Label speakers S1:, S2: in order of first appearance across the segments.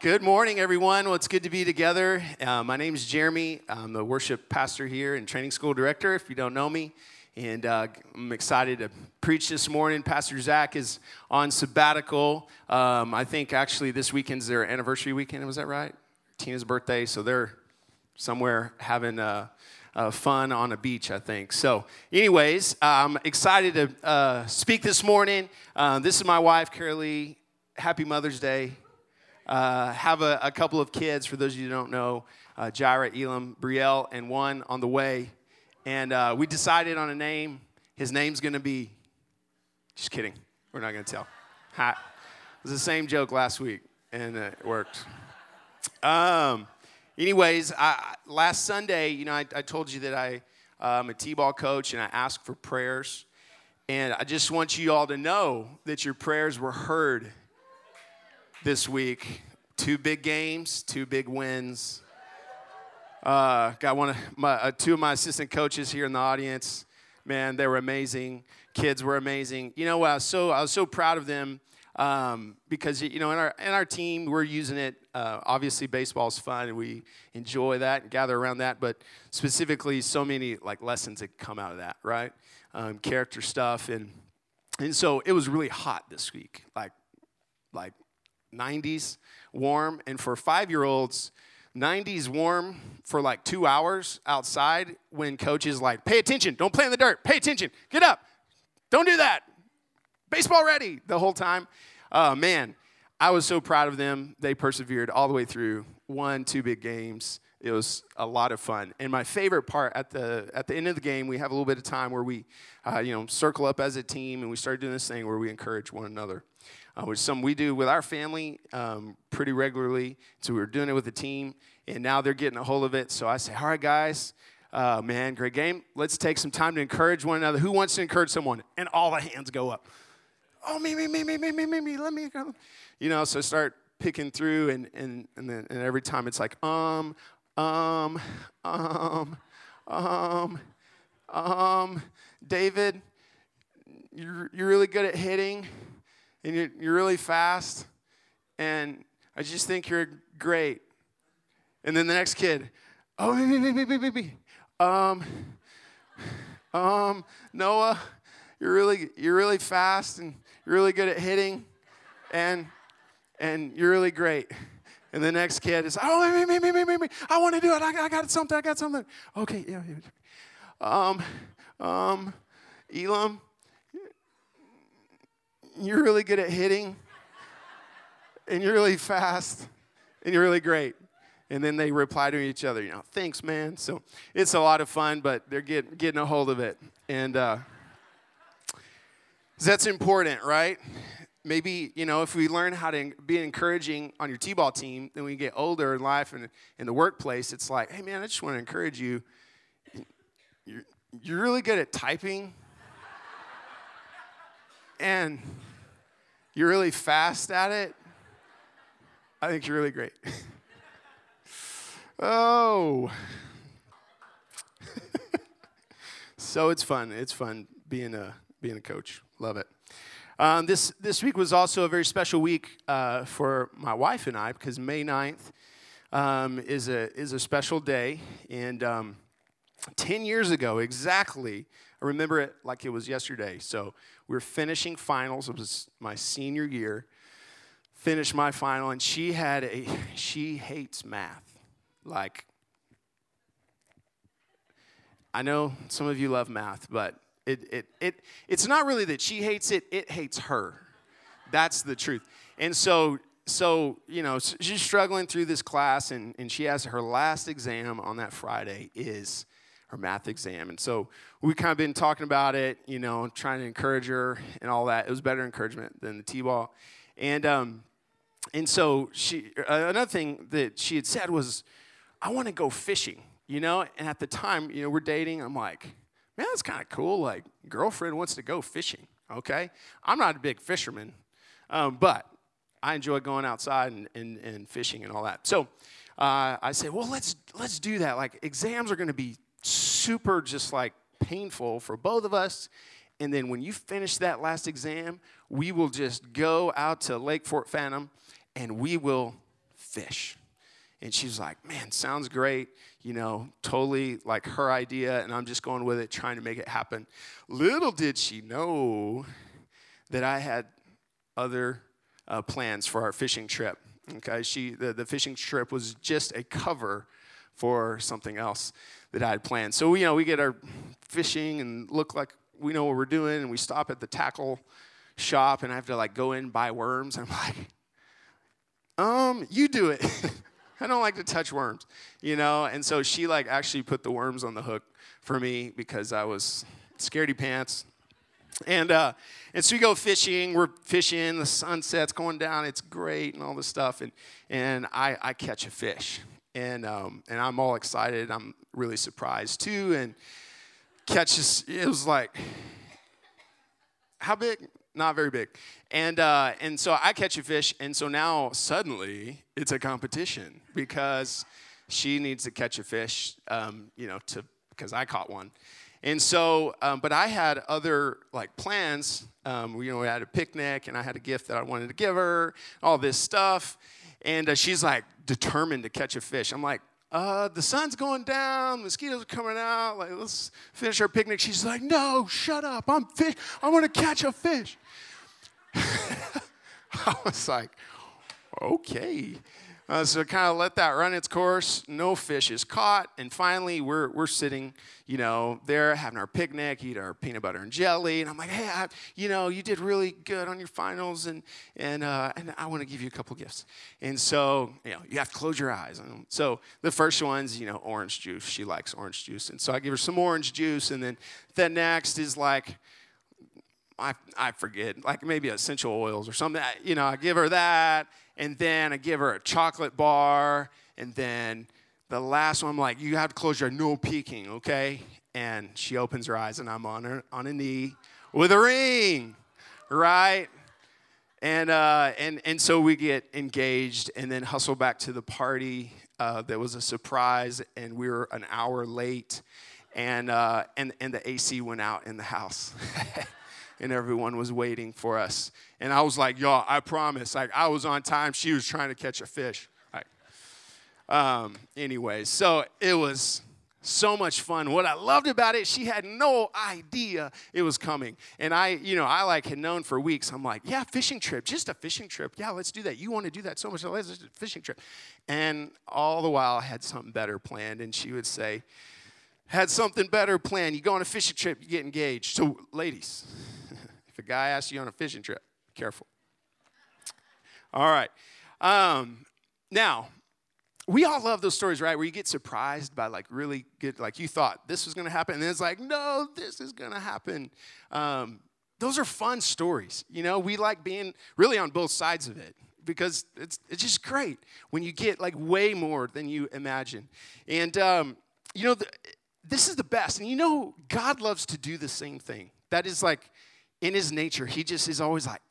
S1: Good morning, everyone. Well, it's good to be together. Uh, my name is Jeremy. I'm the worship pastor here and training school director, if you don't know me. And uh, I'm excited to preach this morning. Pastor Zach is on sabbatical. Um, I think actually this weekend's their anniversary weekend. Was that right? Tina's birthday. So they're somewhere having uh, uh, fun on a beach, I think. So, anyways, I'm excited to uh, speak this morning. Uh, this is my wife, Carolee. Happy Mother's Day. Uh, have a, a, couple of kids, for those of you who don't know, uh, Jaira, Elam, Brielle, and one on the way. And uh, we decided on a name. His name's going to be, just kidding. We're not going to tell. Ha. It was the same joke last week, and it worked. Um, anyways, I, last Sunday, you know, I, I told you that I, I'm a T-ball coach, and I asked for prayers. And I just want you all to know that your prayers were heard this week. Two big games, two big wins. Uh, got one of my uh, two of my assistant coaches here in the audience. Man, they were amazing. Kids were amazing. You know, I was so I was so proud of them um, because you know in our in our team we're using it. Uh, obviously, baseball is fun and we enjoy that and gather around that. But specifically, so many like lessons that come out of that, right? Um, character stuff and and so it was really hot this week, like like 90s warm. And for five year olds, 90s warm for like two hours outside when coach is like, pay attention, don't play in the dirt, pay attention, get up, don't do that, baseball ready the whole time. Uh, man, I was so proud of them. They persevered all the way through, won two big games. It was a lot of fun. And my favorite part at the at the end of the game, we have a little bit of time where we, uh, you know, circle up as a team, and we started doing this thing where we encourage one another uh, which some we do with our family um, pretty regularly. So we were doing it with the team, and now they're getting a hold of it. So I say, all right, guys, uh, man, great game. Let's take some time to encourage one another. Who wants to encourage someone? And all the hands go up. Oh, me, me, me, me, me, me, me, me. Let me go. You know, so start picking through, and and and then and every time it's like um, um, um, um, um. David, you're you're really good at hitting and you're, you're really fast, and I just think you're great. And then the next kid, oh, me, me, me, me, me, me. Um, um, Noah, you're really, you're really fast, and you're really good at hitting, and and you're really great. And the next kid is, oh, me, me, me, me, me, me. I want to do it. I, I got something. I got something. Okay, yeah, yeah. Um, um, Elam, you're really good at hitting, and you're really fast, and you're really great. And then they reply to each other, you know, thanks, man. So it's a lot of fun, but they're getting, getting a hold of it. And uh, that's important, right? Maybe, you know, if we learn how to be encouraging on your T ball team, then we get older in life and in the workplace, it's like, hey, man, I just want to encourage you. You're, you're really good at typing. And you're really fast at it, I think you're really great. oh. so it's fun. It's fun being a being a coach. Love it. Um, this this week was also a very special week uh, for my wife and I because May 9th um, is a is a special day, and um, ten years ago exactly, I remember it like it was yesterday. So we were finishing finals. It was my senior year. Finished my final, and she had a, she hates math. Like, I know some of you love math, but it, it, it, it's not really that she hates it, it hates her. That's the truth. And so, so you know, she's struggling through this class, and, and she has her last exam on that Friday is her math exam. And so we kind of been talking about it, you know, trying to encourage her and all that. It was better encouragement than the T-ball. And um, and so she another thing that she had said was, I want to go fishing, you know. And at the time, you know, we're dating. I'm like, man, that's kind of cool. Like, girlfriend wants to go fishing. Okay, I'm not a big fisherman, um, but I enjoy going outside and, and, and fishing and all that. So uh, I said, well, let's let's do that. Like, exams are going to be super just like painful for both of us. And then when you finish that last exam, we will just go out to Lake Fort Phantom and we will fish. And she's like, man, sounds great. You know, totally like her idea. And I'm just going with it, trying to make it happen. Little did she know that I had other uh, plans for our fishing trip. Okay, she the, the fishing trip was just a cover for something else that I had planned. So you know, we get our fishing and look like we know what we're doing, and we stop at the tackle shop, and I have to like go in and buy worms. And I'm like, um, you do it. I don't like to touch worms, you know. And so she like actually put the worms on the hook for me because I was scaredy pants. And uh, and so we go fishing. We're fishing. The sunset's going down. It's great and all this stuff. And and I, I catch a fish. And um, and I'm all excited. I'm really surprised too. And catches. It was like how big? Not very big. And uh, and so I catch a fish. And so now suddenly it's a competition because she needs to catch a fish. Um, you know to because I caught one. And so, um, but I had other like plans. Um, you know, we had a picnic, and I had a gift that I wanted to give her, all this stuff. And uh, she's like determined to catch a fish. I'm like, uh, the sun's going down, mosquitoes are coming out. Like, let's finish our picnic. She's like, no, shut up. I'm fish. I want to catch a fish. I was like, okay. Uh, so kind of let that run its course. No fish is caught, and finally we're we're sitting, you know, there having our picnic, eat our peanut butter and jelly, and I'm like, hey, I, you know, you did really good on your finals, and and uh, and I want to give you a couple gifts. And so you know, you have to close your eyes. So the first one's you know orange juice. She likes orange juice, and so I give her some orange juice, and then the next is like. I, I forget, like maybe essential oils or something. You know, I give her that, and then I give her a chocolate bar, and then the last one, I'm like, you have to close your no peeking, okay? And she opens her eyes, and I'm on her on a knee with a ring, right? And uh, and and so we get engaged, and then hustle back to the party. Uh, there was a surprise, and we were an hour late, and uh, and and the AC went out in the house. and everyone was waiting for us. And I was like, y'all, I promise. Like, I was on time. She was trying to catch a fish. Like, um, anyway, so it was so much fun. What I loved about it, she had no idea it was coming. And I, you know, I like had known for weeks. I'm like, yeah, fishing trip, just a fishing trip. Yeah, let's do that. You want to do that so much. Let's just a fishing trip. And all the while, I had something better planned. And she would say, had something better planned. You go on a fishing trip, you get engaged. So, ladies, if a guy asks you on a fishing trip, be careful. All right. Um, now, we all love those stories, right? Where you get surprised by like really good, like you thought this was going to happen, and then it's like, no, this is going to happen. Um, those are fun stories. You know, we like being really on both sides of it because it's it's just great when you get like way more than you imagine. And um, you know, the, this is the best. And you know, God loves to do the same thing. That is like in his nature, he just is always like,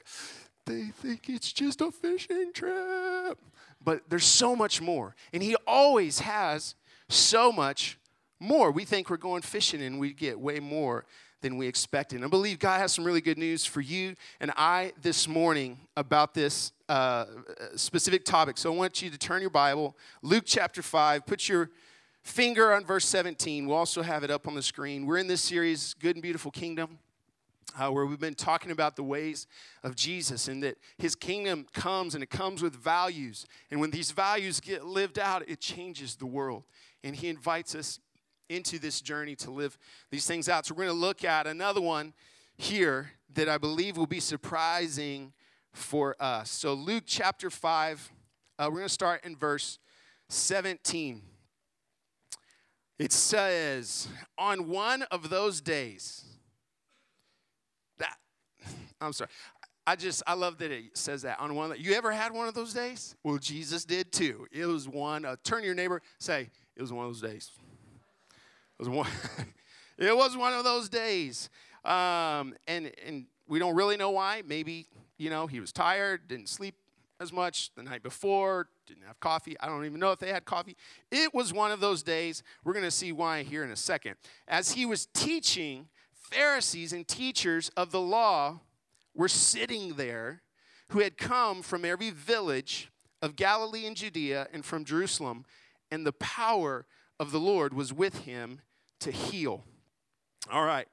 S1: they think it's just a fishing trip. But there's so much more. And he always has so much more. We think we're going fishing and we get way more than we expected. And I believe God has some really good news for you and I this morning about this uh, specific topic. So I want you to turn your Bible, Luke chapter 5, put your finger on verse 17. We'll also have it up on the screen. We're in this series, Good and Beautiful Kingdom uh, where we've been talking about the ways of Jesus and that his kingdom comes and it comes with values. And when these values get lived out, it changes the world. And he invites us into this journey to live these things out. So we're going to look at another one here that I believe will be surprising for us. So, Luke chapter 5, uh, we're going to start in verse 17. It says, On one of those days, that, I'm sorry. I just I love that it says that on one. You ever had one of those days? Well, Jesus did too. It was one. Uh, turn your neighbor. Say it was one of those days. It was one. it was one of those days. Um, and and we don't really know why. Maybe you know he was tired, didn't sleep as much the night before, didn't have coffee. I don't even know if they had coffee. It was one of those days. We're going to see why here in a second. As he was teaching, Pharisees and teachers of the law were sitting there who had come from every village of Galilee and Judea and from Jerusalem, and the power of the Lord was with him to heal. All right.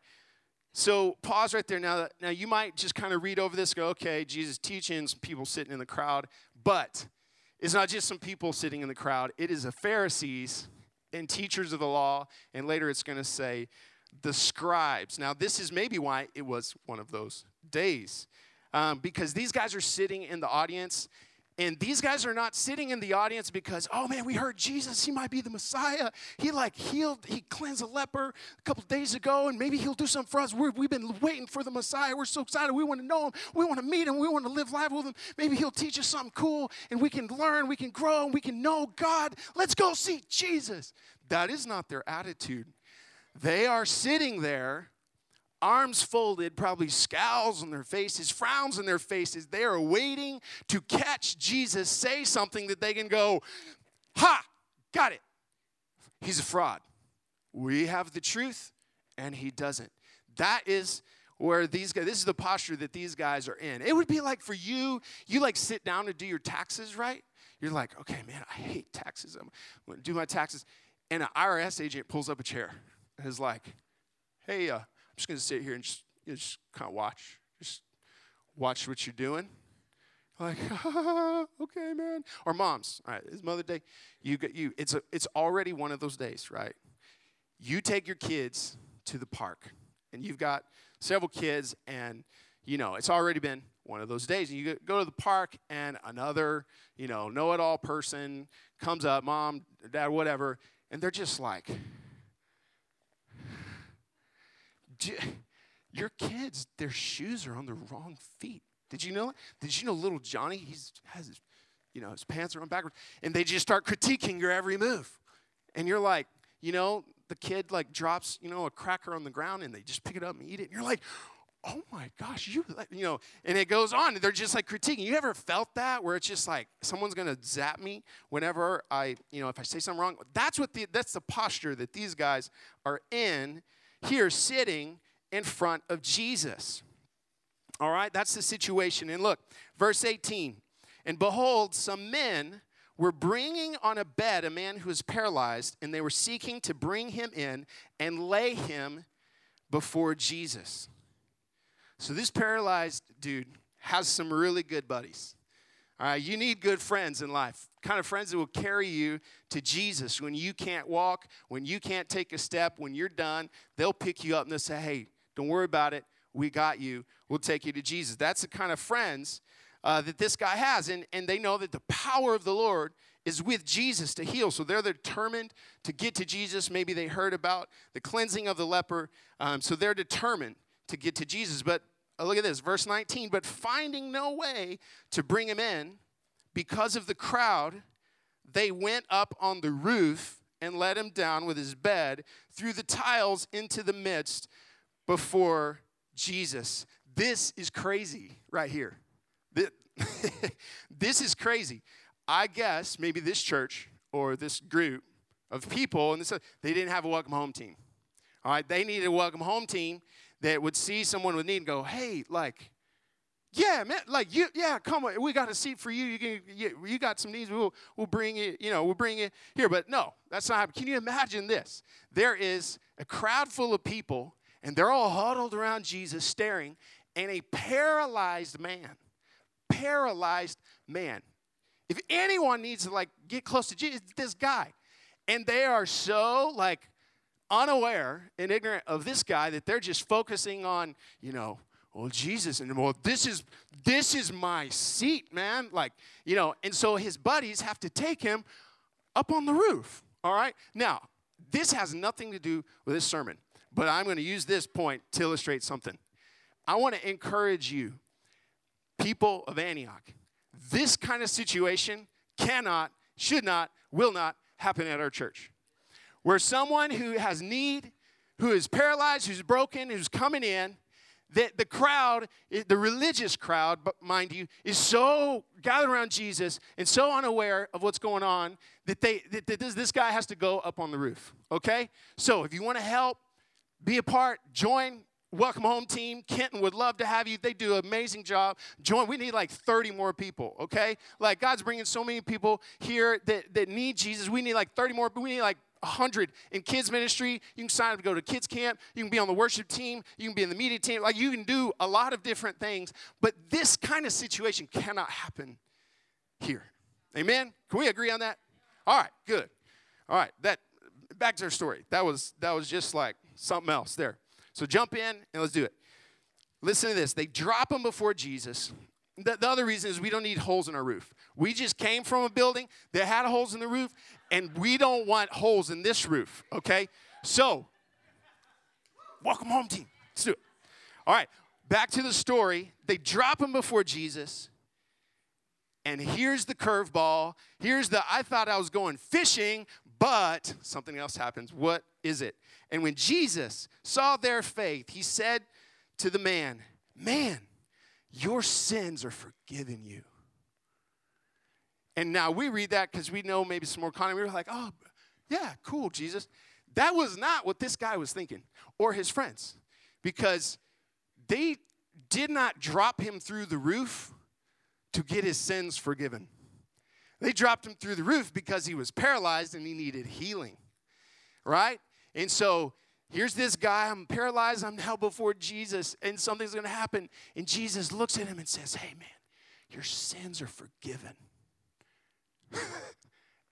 S1: So pause right there. Now, now you might just kind of read over this, go, okay, Jesus teaching, some people sitting in the crowd. But it's not just some people sitting in the crowd. It is the Pharisees and teachers of the law, and later it's going to say the scribes. Now, this is maybe why it was one of those days, um, because these guys are sitting in the audience and these guys are not sitting in the audience because, oh man, we heard Jesus, he might be the Messiah. He like healed, he cleansed a leper a couple days ago, and maybe he'll do something for us. we have been waiting for the Messiah. We're so excited. We want to know him. We want to meet him. We want to live life with him. Maybe he'll teach us something cool, and we can learn, we can grow, and we can know God. Let's go see Jesus. That is not their attitude. They are sitting there arms folded, probably scowls on their faces, frowns on their faces. They are waiting to catch Jesus say something that they can go, Ha, got it. He's a fraud. We have the truth, and he doesn't. That is where these guys, this is the posture that these guys are in. It would be like for you, you like sit down to do your taxes, right? You're like, okay, man, I hate taxes. I'm to do my taxes. And an IRS agent pulls up a chair and is like, hey, uh, I'm just going to sit here and just, you know, just kind of watch. Just watch what you're doing. Like, okay, man. Or moms, all right, it's Mother Day. You get you. It's a, it's already one of those days, right? You take your kids to the park, and you've got several kids, and you know it's already been one of those days. And you go to the park, and another, you know, know-it-all person comes up, mom, dad, whatever, and they're just like, your kids, their shoes are on the wrong feet. Did you know? Did you know little Johnny? He's has his, you know, his pants are on backwards, and they just start critiquing your every move, and you're like, you know, the kid like drops, you know, a cracker on the ground, and they just pick it up and eat it, and you're like, oh my gosh, you, you know, and it goes on. They're just like critiquing. You ever felt that where it's just like someone's gonna zap me whenever I, you know, if I say something wrong? That's what the that's the posture that these guys are in here sitting in front of Jesus. All right, that's the situation. And look, verse 18. And behold, some men were bringing on a bed a man who was paralyzed, and they were seeking to bring him in and lay him before Jesus. So this paralyzed dude has some really good buddies. All right, you need good friends in life. Kind of friends that will carry you to Jesus when you can't walk, when you can't take a step, when you're done. They'll pick you up and they'll say, "Hey, don't worry about it. We got you. We'll take you to Jesus." That's the kind of friends uh, that this guy has, and and they know that the power of the Lord is with Jesus to heal. So they're determined to get to Jesus. Maybe they heard about the cleansing of the leper, um, so they're determined to get to Jesus. But Oh, look at this, verse 19. But finding no way to bring him in because of the crowd, they went up on the roof and let him down with his bed through the tiles into the midst before Jesus. This is crazy right here. This is crazy. I guess maybe this church or this group of people, and this, they didn't have a welcome home team. All right, they needed a welcome home team that would see someone with need and go, hey, like, yeah, man, like you, yeah, come on, we got a seat for you. You can, you, you got some needs. We'll, we'll bring it, you know, we'll bring it here. But no, that's not happening. Can you imagine this? There is a crowd full of people, and they're all huddled around Jesus, staring, and a paralyzed man, paralyzed man. If anyone needs to like get close to Jesus, this guy, and they are so like unaware and ignorant of this guy that they're just focusing on, you know, well, Jesus, and well, this is this is my seat, man. Like, you know, and so his buddies have to take him up on the roof. All right. Now, this has nothing to do with this sermon, but I'm going to use this point to illustrate something. I want to encourage you, people of Antioch. This kind of situation cannot, should not, will not happen at our church where someone who has need, who is paralyzed, who's broken, who's coming in, that the crowd, the religious crowd, but mind you, is so gathered around Jesus and so unaware of what's going on that they that, that this, this guy has to go up on the roof. Okay? So if you want to help, be a part, join, welcome home team. Kenton would love to have you. They do an amazing job. Join. We need like 30 more people, okay? Like God's bringing so many people here that, that need Jesus. We need like 30 more. We need like 100 in kids ministry. You can sign up to go to kids camp. You can be on the worship team. You can be in the media team. Like you can do a lot of different things. But this kind of situation cannot happen here. Amen? Can we agree on that? All right, good. All right, that back to our story. That was that was just like something else there. So jump in and let's do it. Listen to this. They drop him before Jesus. The, the, other reason is we don't need holes in our roof. We just came from a building that had holes in the roof, and we don't want holes in this roof, okay? So, welcome home, team. Let's do it. All right, back to the story. They drop him before Jesus, and here's the curveball. Here's the I thought I was going fishing, but something else happens. What is it? And when Jesus saw their faith, he said to the man, Man, your sins are forgiven you. And now we read that because we know maybe some more content. We were like, oh, yeah, cool, Jesus. That was not what this guy was thinking or his friends because they did not drop him through the roof to get his sins forgiven. They dropped him through the roof because he was paralyzed and he needed healing, right? And so here's this guy, I'm paralyzed, I'm now before Jesus, and something's gonna happen. And Jesus looks at him and says, Hey, man, your sins are forgiven.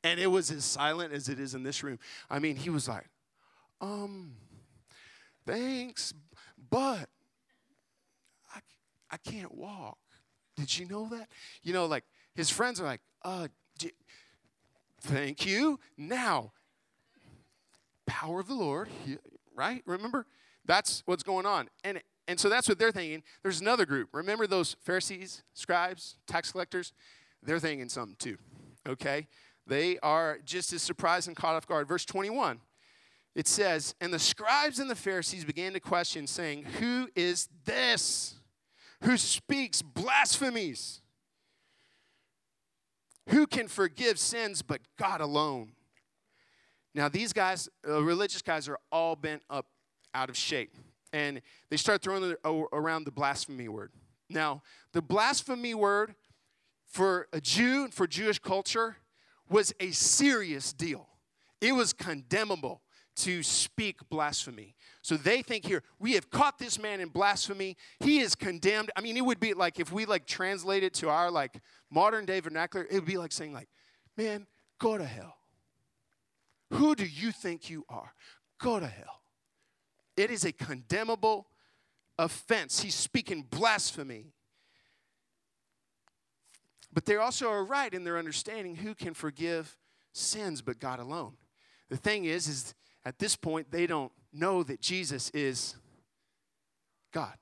S1: And it was as silent as it is in this room. I mean, he was like, Um, thanks, but I, I can't walk. Did you know that? You know, like his friends are like, uh, thank you. Now, power of the Lord, right? Remember? That's what's going on. And and so that's what they're thinking. There's another group. Remember those Pharisees, scribes, tax collectors? They're thinking something too. Okay? They are just as surprised and caught off guard. Verse 21. It says, And the scribes and the Pharisees began to question, saying, Who is this who speaks blasphemies? Who can forgive sins but God alone? Now, these guys, uh, religious guys, are all bent up out of shape. And they start throwing around the blasphemy word. Now, the blasphemy word for a Jew and for Jewish culture was a serious deal. It was condemnable to speak blasphemy. So they think here, we have caught this man in blasphemy. He is condemned. I mean, it would be like if we like translate it to our like modern day vernacular, it would be like saying like, man, go to hell. Who do you think you are? Go to hell. It is a condemnable offense. He's speaking blasphemy. But they also are right in their understanding who can forgive sins but God alone. The thing is, is at this point, they don't know that Jesus is God.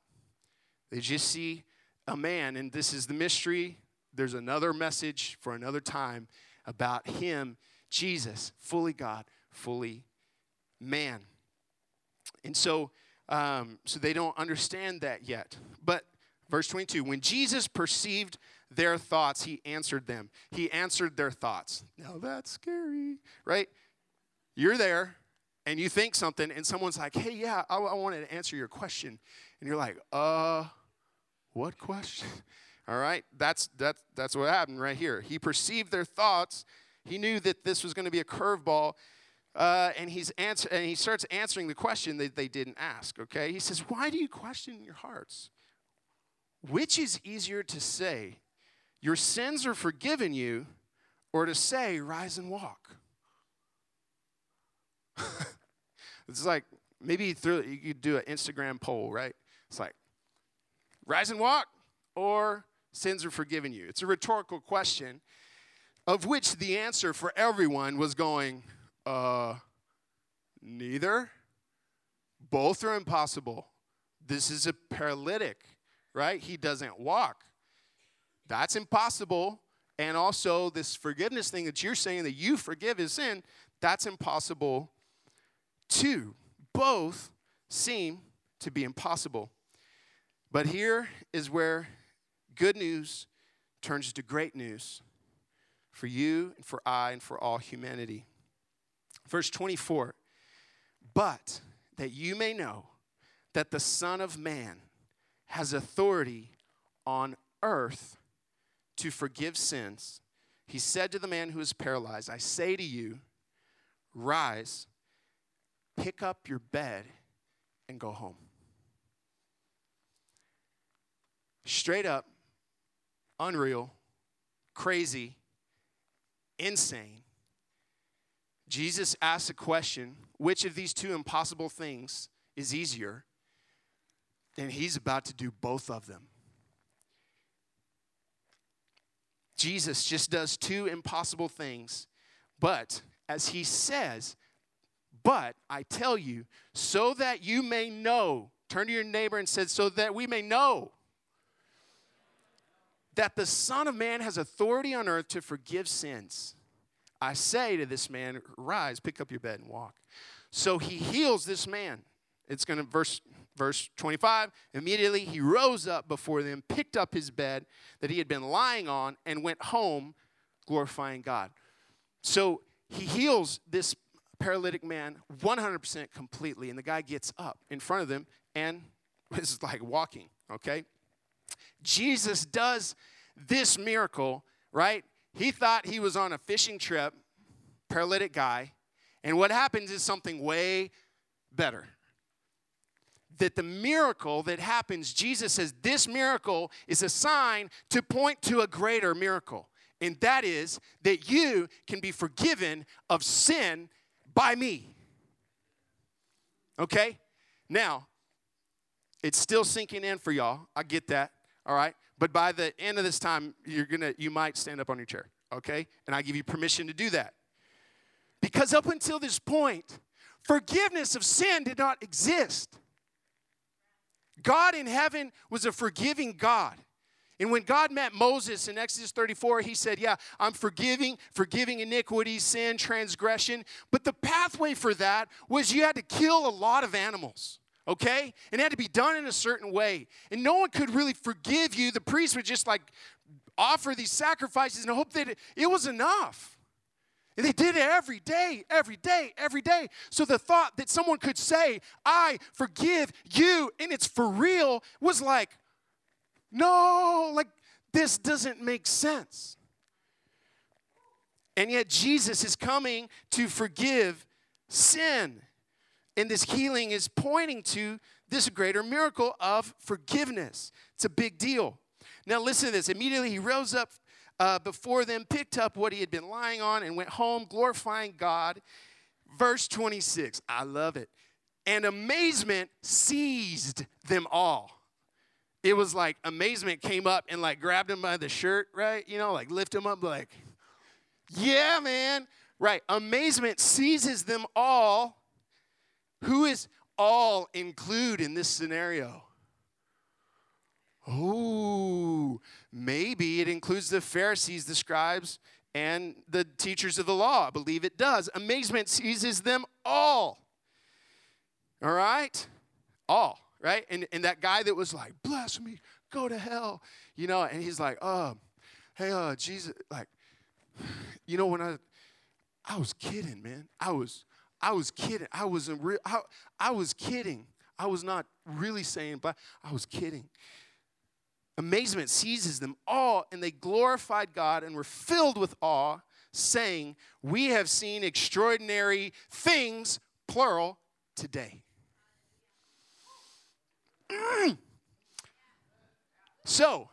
S1: They just see a man, and this is the mystery. There's another message for another time about him, Jesus, fully God, fully man. And so, um, so they don't understand that yet. But verse 22 when Jesus perceived their thoughts, he answered them. He answered their thoughts. Now that's scary, right? You're there and you think something, and someone's like, hey, yeah, I, I wanted to answer your question. And you're like, uh, what question? All right, that's, that's, that's what happened right here. He perceived their thoughts. He knew that this was going to be a curveball. Uh, and he's answer, and he starts answering the question that they didn't ask. Okay, he says, "Why do you question your hearts? Which is easier to say, your sins are forgiven you, or to say, rise and walk?" it's like maybe you, through, you could do an Instagram poll, right? It's like, rise and walk, or sins are forgiven you. It's a rhetorical question, of which the answer for everyone was going, uh, neither. Both are impossible. This is a paralytic, right? He doesn't walk. That's impossible. And also, this forgiveness thing that you're saying that you forgive his sin, that's impossible too. Both seem to be impossible. But here is where good news turns to great news for you and for I and for all humanity. Verse 24, but that you may know that the Son of Man has authority on earth to forgive sins, he said to the man who was paralyzed, I say to you, rise, pick up your bed, and go home. Straight up, unreal, crazy, insane. Jesus asks a question which of these two impossible things is easier? And he's about to do both of them. Jesus just does two impossible things, but as he says, but I tell you, so that you may know, turn to your neighbor and said, so that we may know that the Son of Man has authority on earth to forgive sins. I say to this man, rise, pick up your bed and walk. So he heals this man. It's going to verse verse 25. Immediately he rose up before them, picked up his bed that he had been lying on, and went home glorifying God. So he heals this paralytic man 100% completely, and the guy gets up in front of them and is like walking, okay? Jesus does this miracle, right? He thought he was on a fishing trip, paralytic guy, and what happens is something way better. That the miracle that happens, Jesus says this miracle is a sign to point to a greater miracle. And that is that you can be forgiven of sin by me. Okay? Now, it's still sinking in for y'all. I get that. All right? But by the end of this time, you're gonna you might stand up on your chair, okay? And I give you permission to do that. Because up until this point, forgiveness of sin did not exist. God in heaven was a forgiving God. And when God met Moses in Exodus 34, he said, Yeah, I'm forgiving, forgiving iniquity, sin, transgression. But the pathway for that was you had to kill a lot of animals okay? And it had to be done in a certain way. And no one could really forgive you. The priest would just like offer these sacrifices and hope that it, was enough. They did it every day, every day, every day. So the thought that someone could say, I forgive you, and it's for real, was like, no, like this doesn't make sense. And yet Jesus is coming to forgive sin. And this healing is pointing to this greater miracle of forgiveness. It's a big deal. Now, listen to this. Immediately he rose up uh, before them, picked up what he had been lying on, and went home, glorifying God. Verse 26, I love it. And amazement seized them all. It was like amazement came up and like grabbed him by the shirt, right? You know, like lift him up, like, yeah, man. Right. Amazement seizes them all who is all include in this scenario? Oh, maybe it includes the Pharisees, the scribes, and the teachers of the law. I believe it does. Amazement seizes them all. All right? All, right? And, and that guy that was like, blasphemy, go to hell, you know, and he's like, oh, hey, uh, Jesus, like, you know, when I, I was kidding, man. I was, I was kidding. I wasn't real. I, I was kidding. I was not really saying, but I was kidding. Amazement seizes them all, and they glorified God and were filled with awe, saying, We have seen extraordinary things, plural, today. Mm. So,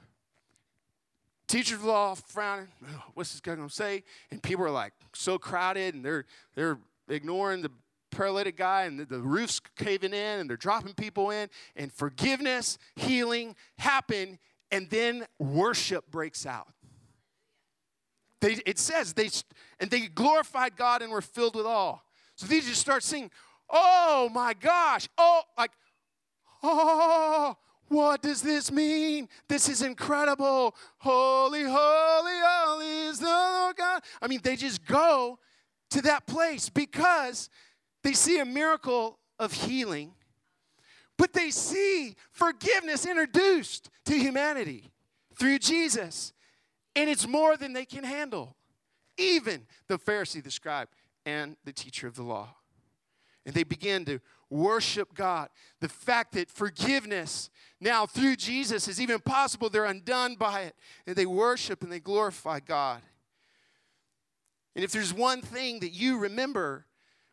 S1: teachers of law frowning, what's this guy gonna say? And people are like so crowded and they're they're ignoring the paralytic guy and the, the roof's caving in and they're dropping people in and forgiveness healing happen and then worship breaks out they, it says they and they glorified god and were filled with awe so they just start singing oh my gosh oh like oh what does this mean? This is incredible. Holy, holy, holy is the Lord God. I mean, they just go to that place because they see a miracle of healing, but they see forgiveness introduced to humanity through Jesus. And it's more than they can handle, even the Pharisee, the scribe, and the teacher of the law. and they begin to worship God. The fact that forgiveness now through Jesus is even possible, they're undone by it. And they worship and they glorify God. And if there's one thing that you remember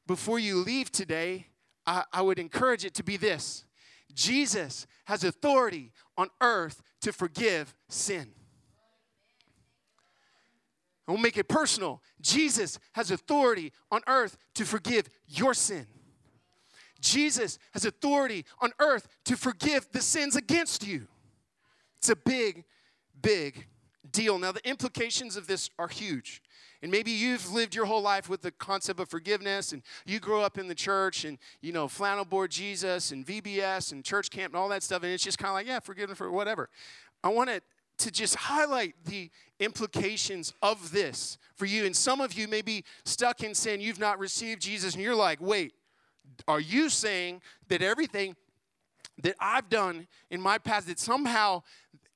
S1: before you leave today, I, I would encourage it to be this Jesus has authority on earth to forgive sin. We'll make it personal. Jesus has authority on earth to forgive your sin. Jesus has authority on earth to forgive the sins against you. It's a big, big deal. Now, the implications of this are huge. And maybe you've lived your whole life with the concept of forgiveness, and you grew up in the church and, you know, flannel board Jesus and VBS and church camp and all that stuff, and it's just kind of like, yeah, forgiveness for whatever. I want to, to just highlight the implications of this for you. And some of you may be stuck in sin, you've not received Jesus, and you're like, wait, are you saying that everything that I've done in my past, that somehow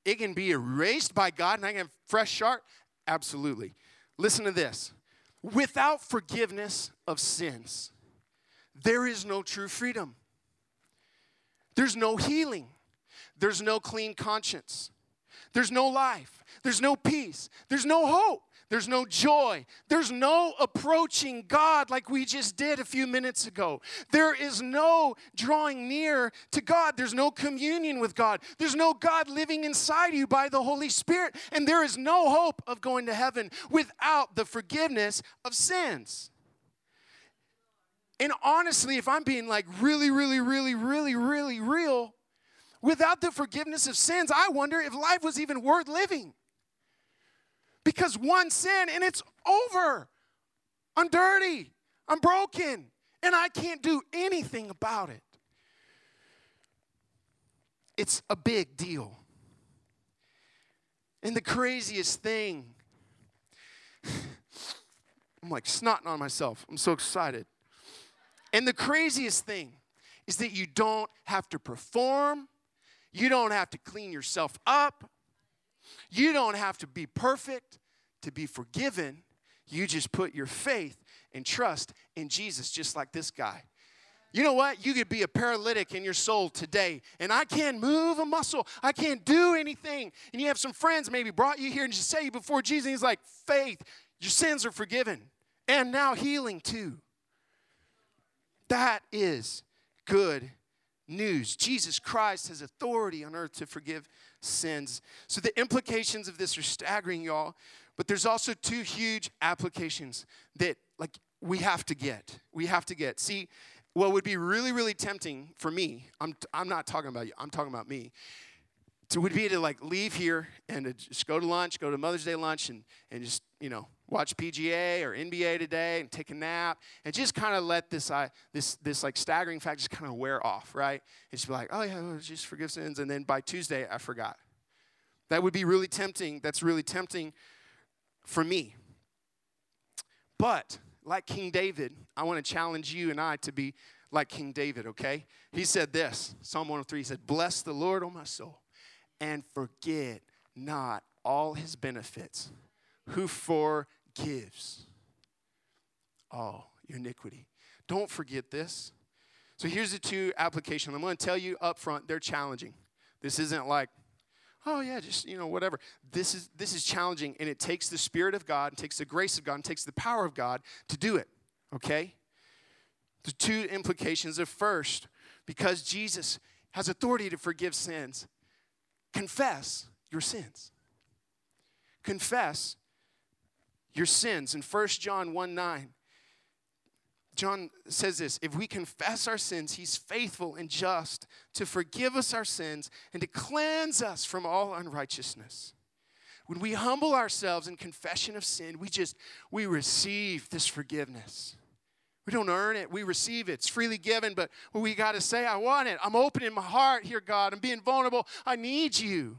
S1: it can be erased by God and I can have fresh start? Absolutely. Listen to this. Without forgiveness of sins, there is no true freedom. There's no healing. There's no clean conscience. There's no life. There's no peace. There's no hope. There's no joy. There's no approaching God like we just did a few minutes ago. There is no drawing near to God. There's no communion with God. There's no God living inside you by the Holy Spirit. And there is no hope of going to heaven without the forgiveness of sins. And honestly, if I'm being like really, really, really, really, really real, without the forgiveness of sins, I wonder if life was even worth living because one sin and it's over. I'm dirty. I'm broken. And I can't do anything about it. It's a big deal. And the craziest thing, I'm like snotting on myself. I'm so excited. And the craziest thing is that you don't have to perform, you don't have to clean yourself up, you don't have to be perfect to be forgiven. You just put your faith and trust in Jesus, just like this guy. You know what? You could be a paralytic in your soul today, and I can't move a muscle. I can't do anything. And you have some friends maybe brought you here and just say you before Jesus, he's like, faith, your sins are forgiven, and now healing too. That is good news. Jesus Christ has authority on earth to forgive sins. So the implications of this are staggering, y'all. But there's also two huge applications that like we have to get. We have to get. See, what would be really, really tempting for me, I'm, I'm not talking about you, I'm talking about me, to would be to like leave here and to just go to lunch, go to Mother's Day lunch and, and just, you know, watch PGA or NBA today and take a nap and just kind of let this, uh, this, this like staggering fact just kind of wear off, right? And just be like, oh yeah, just forgive sins. And then by Tuesday, I forgot. That would be really tempting. That's really tempting for me. But like King David, I want to challenge you and I to be like King David, okay? He said this Psalm 103 he said, Bless the Lord, O my soul, and forget not all his benefits, who forgives all your iniquity. Don't forget this. So here's the two applications. I'm going to tell you up front, they're challenging. This isn't like, oh yeah, just you know whatever. This is this is challenging, and it takes the Spirit of God, and takes the grace of God, and takes the power of God to do it. Okay. The two implications of first, because Jesus has authority to forgive sins, confess your sins. Confess your sins. In 1 John 1 9, John says this if we confess our sins, he's faithful and just to forgive us our sins and to cleanse us from all unrighteousness. When we humble ourselves in confession of sin, we just we receive this forgiveness. We don't earn it, we receive it. It's freely given, but we got to say, I want it. I'm opening my heart here, God. I'm being vulnerable. I need you.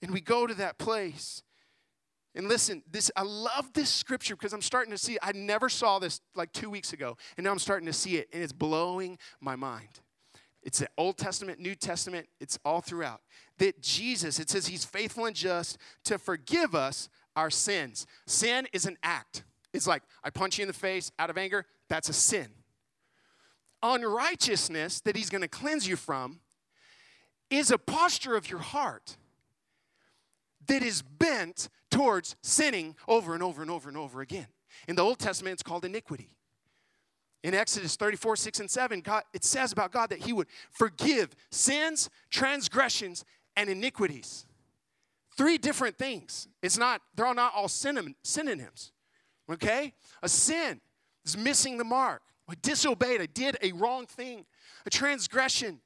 S1: And we go to that place and listen, this I love this scripture because I'm starting to see I never saw this like 2 weeks ago and now I'm starting to see it and it's blowing my mind. It's the Old Testament, New Testament, it's all throughout. That Jesus, it says he's faithful and just to forgive us our sins. Sin is an act. It's like I punch you in the face out of anger, that's a sin. unrighteousness that he's going to cleanse you from is a posture of your heart that is bent towards sinning over and over and over and over again. In the Old Testament, it's called iniquity. In Exodus 34, 6 and 7, God, it says about God that He would forgive sins, transgressions, and iniquities. Three different things. It's not, they're all not all synonyms. Okay? A sin is missing the mark. I disobeyed, I did a wrong thing. A transgression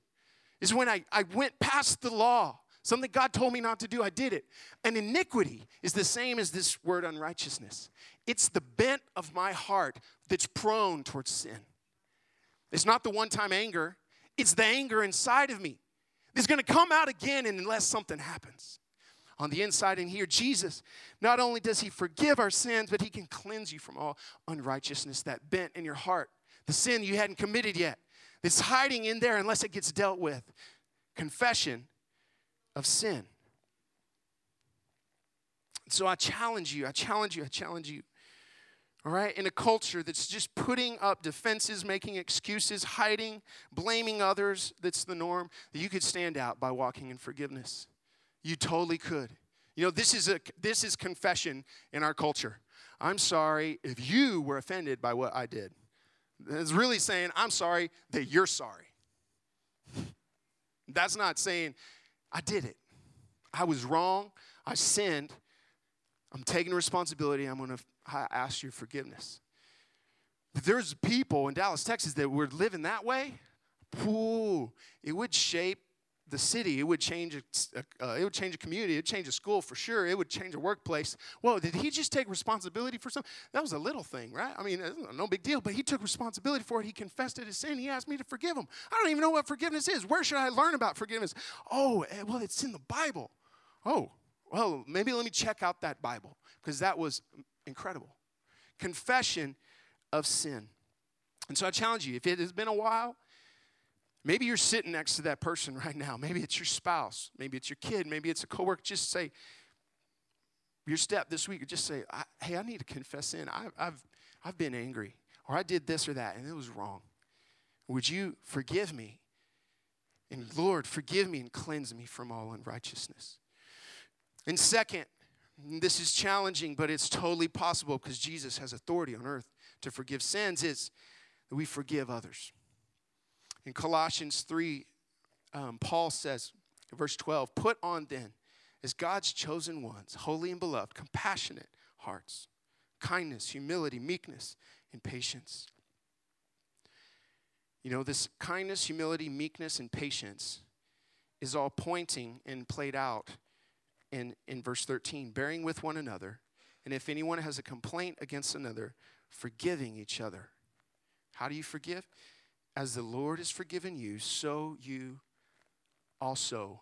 S1: is when I, I went past the law. Something God told me not to do, I did it. And iniquity is the same as this word unrighteousness. It's the bent of my heart that's prone towards sin. It's not the one time anger, it's the anger inside of me. that's to come out again unless something happens. On the inside in here, Jesus, not only does he forgive our sins, but he can cleanse you from all unrighteousness, that bent in your heart, the sin you hadn't committed yet, that's hiding in there unless it gets dealt with. Confession of sin. So I challenge you, I challenge you, I challenge you. All right, in a culture that's just putting up defenses, making excuses, hiding, blaming others, that's the norm, that you could stand out by walking in forgiveness. You totally could. You know, this is a this is confession in our culture. I'm sorry if you were offended by what I did. It's really saying, I'm sorry that you're sorry. That's not saying, I did it. I was wrong. I sinned. I'm taking responsibility. I'm going to ask your forgiveness. there's people in Dallas, Texas that were living that way. Ooh, it would shape the city. It would change a, uh, it would change a community. It would change a school for sure. It would change a workplace. Whoa, did he just take responsibility for something? That was a little thing, right? I mean, no big deal, but he took responsibility for it. He confessed it his sin. He asked me to forgive him. I don't even know what forgiveness is. Where should I learn about forgiveness? Oh, eh, well, it's in the Bible. Oh, well, maybe let me check out that Bible because that was incredible. Confession of sin. And so I challenge you, if it has been a while, Maybe you're sitting next to that person right now. Maybe it's your spouse. Maybe it's your kid. Maybe it's a coworker. Just say, your step this week, just say, hey, I need to confess in. I, I've, I've been angry, or I did this or that, and it was wrong. Would you forgive me? And Lord, forgive me and cleanse me from all unrighteousness. And second, this is challenging, but it's totally possible because Jesus has authority on earth to forgive sins, is that we forgive others. In Colossians 3, um, Paul says, verse 12, put on then, as God's chosen ones, holy and beloved, compassionate hearts, kindness, humility, meekness, and patience. You know, this kindness, humility, meekness, and patience is all pointing and played out in, in verse 13 bearing with one another, and if anyone has a complaint against another, forgiving each other. How do you forgive? As the Lord has forgiven you, so you also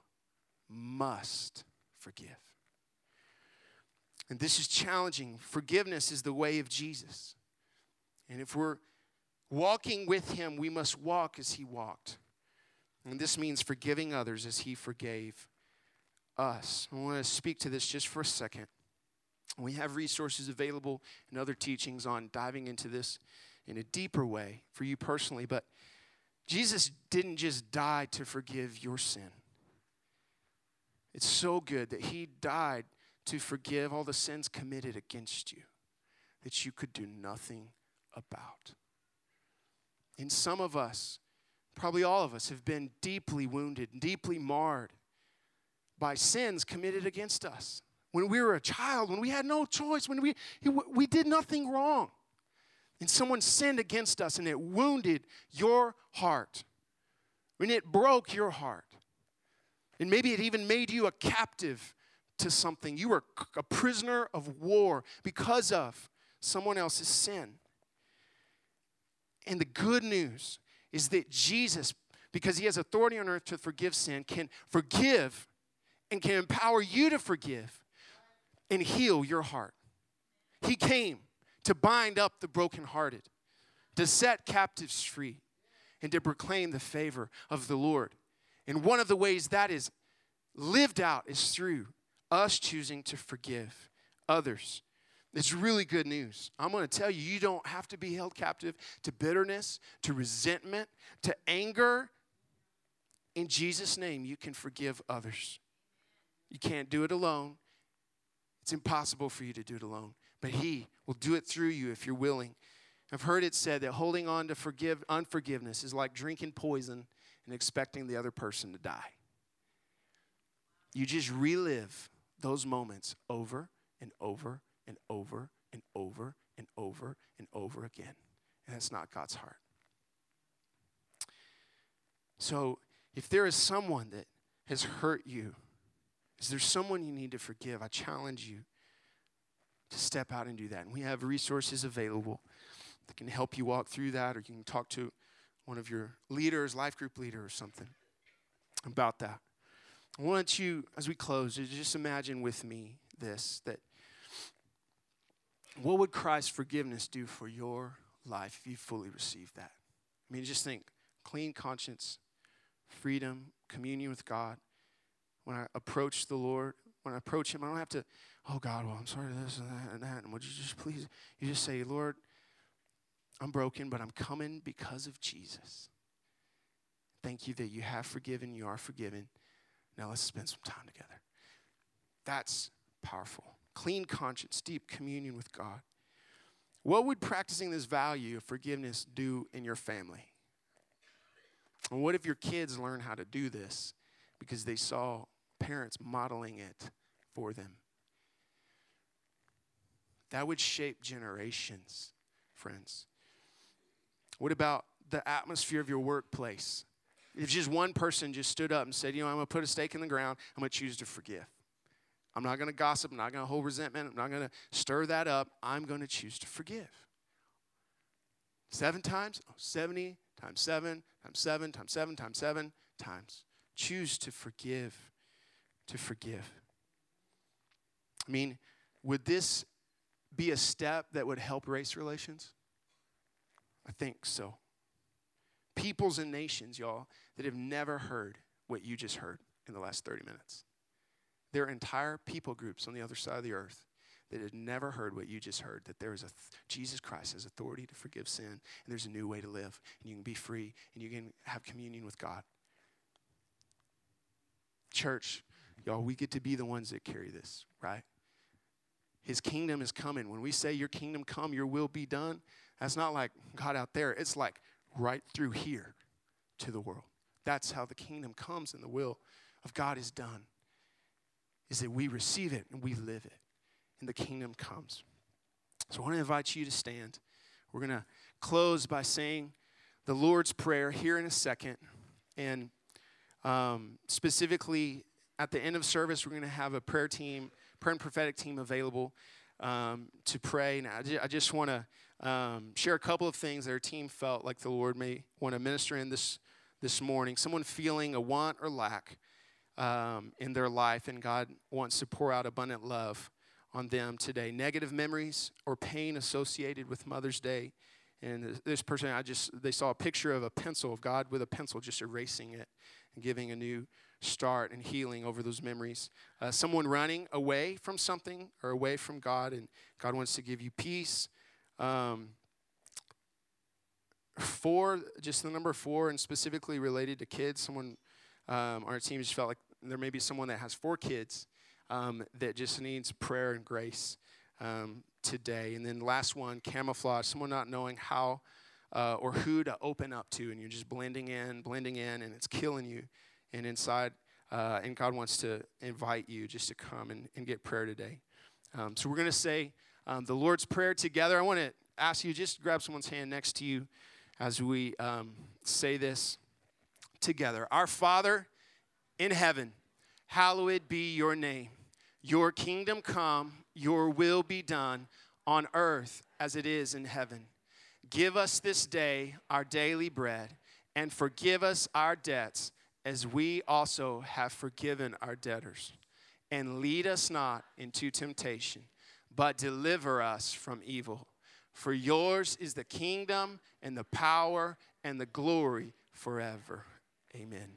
S1: must forgive. And this is challenging. Forgiveness is the way of Jesus. And if we're walking with him, we must walk as he walked. And this means forgiving others as he forgave us. I want to speak to this just for a second. We have resources available and other teachings on diving into this in a deeper way for you personally, but Jesus didn't just die to forgive your sin. It's so good that He died to forgive all the sins committed against you that you could do nothing about. And some of us, probably all of us, have been deeply wounded, deeply marred by sins committed against us. When we were a child, when we had no choice, when we, we did nothing wrong and someone sinned against us and it wounded your heart, when it broke your heart, and maybe it even made you a captive to something, you were a prisoner of war because of someone else's sin. And the good news is that Jesus, because he has authority on earth to forgive sin, can forgive and can empower you to forgive and heal your heart. He came to bind up the brokenhearted, to set captives free, and to proclaim the favor of the Lord. And one of the ways that is lived out is through us choosing to forgive others. It's really good news. I'm going to tell you, you don't have to be held captive to bitterness, to resentment, to anger. In Jesus' name, you can forgive others. You can't do it alone. It's impossible for you to do it alone. But He will do it through you if you're willing. I've heard it said that holding on to forgive, unforgiveness is like drinking poison and expecting the other person to die. You just relive those moments over and over and over and over and over and over again. And that's not God's heart. So, if there is someone that has hurt you, is there someone you need to forgive? I challenge you to step out and do that. And we have resources available that can help you walk through that, or you can talk to one of your leaders, life group leader, or something about that. I want you, as we close, to just imagine with me this that what would Christ's forgiveness do for your life if you fully received that? I mean, just think clean conscience, freedom, communion with God. When I approach the Lord, when I approach Him, I don't have to, oh God, well, I'm sorry this and that and that. And would you just please, you just say, Lord, I'm broken, but I'm coming because of Jesus. Thank you that you have forgiven, you are forgiven. Now let's spend some time together. That's powerful. Clean conscience, deep communion with God. What would practicing this value of forgiveness do in your family? And what if your kids learn how to do this because they saw parents modeling it for them? That would shape generations, friends. What about the atmosphere of your workplace? If just one person just stood up and said, you know, I'm going to put a stake in the ground, I'm going to choose to forgive. I'm not going to gossip. I'm not going to hold resentment. I'm not going to stir that up. I'm going to choose to forgive. Seven times? Oh, 70 times seven times seven times seven times seven times. Choose to forgive. To forgive. I mean, would this be a step that would help race relations? I think so peoples and nations, y'all, that have never heard what you just heard in the last 30 minutes. There are entire people groups on the other side of the earth that had never heard what you just heard that there is a th- Jesus Christ has authority to forgive sin, and there's a new way to live, and you can be free, and you can have communion with God. Church, y'all, we get to be the ones that carry this, right? His kingdom is coming. When we say, Your kingdom come, your will be done, that's not like God out there. It's like right through here to the world. That's how the kingdom comes and the will of God is done. Is that we receive it and we live it. And the kingdom comes. So I want to invite you to stand. We're going to close by saying the Lord's Prayer here in a second. And um, specifically at the end of service, we're going to have a prayer team, prayer and prophetic team available um, to pray. And I just want to um, share a couple of things that our team felt like the Lord may want to minister in this this morning. Someone feeling a want or lack um, in their life, and God wants to pour out abundant love on them today. Negative memories or pain associated with Mother's Day. And this person, I just they saw a picture of a pencil of God with a pencil, just erasing it and giving a new start and healing over those memories. Uh, someone running away from something or away from God, and God wants to give you peace um, four, just the number four, and specifically related to kids. Someone, um, our team just felt like there may be someone that has four kids um, that just needs prayer and grace um, today. And then last one, camouflage. Someone not knowing how uh, or who to open up to, and you're just blending in, blending in, and it's killing you. And inside, uh, and God wants to invite you just to come and, and get prayer today. Um, so we're going to say um, the Lord's Prayer together. I want to ask you just grab someone's hand next to you as we um, say this together. Our Father in heaven, hallowed be your name. Your kingdom come, your will be done on earth as it is in heaven. Give us this day our daily bread, and forgive us our debts as we also have forgiven our debtors. And lead us not into temptation but deliver us from evil. For yours is the kingdom and the power and the glory forever. Amen.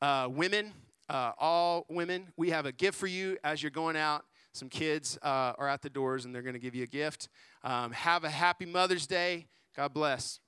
S1: Uh, women, uh, all women, we have a gift for you as you're going out some kids uh, are at the doors and they're going to give you a gift. Um, have a happy Mother's Day. God bless.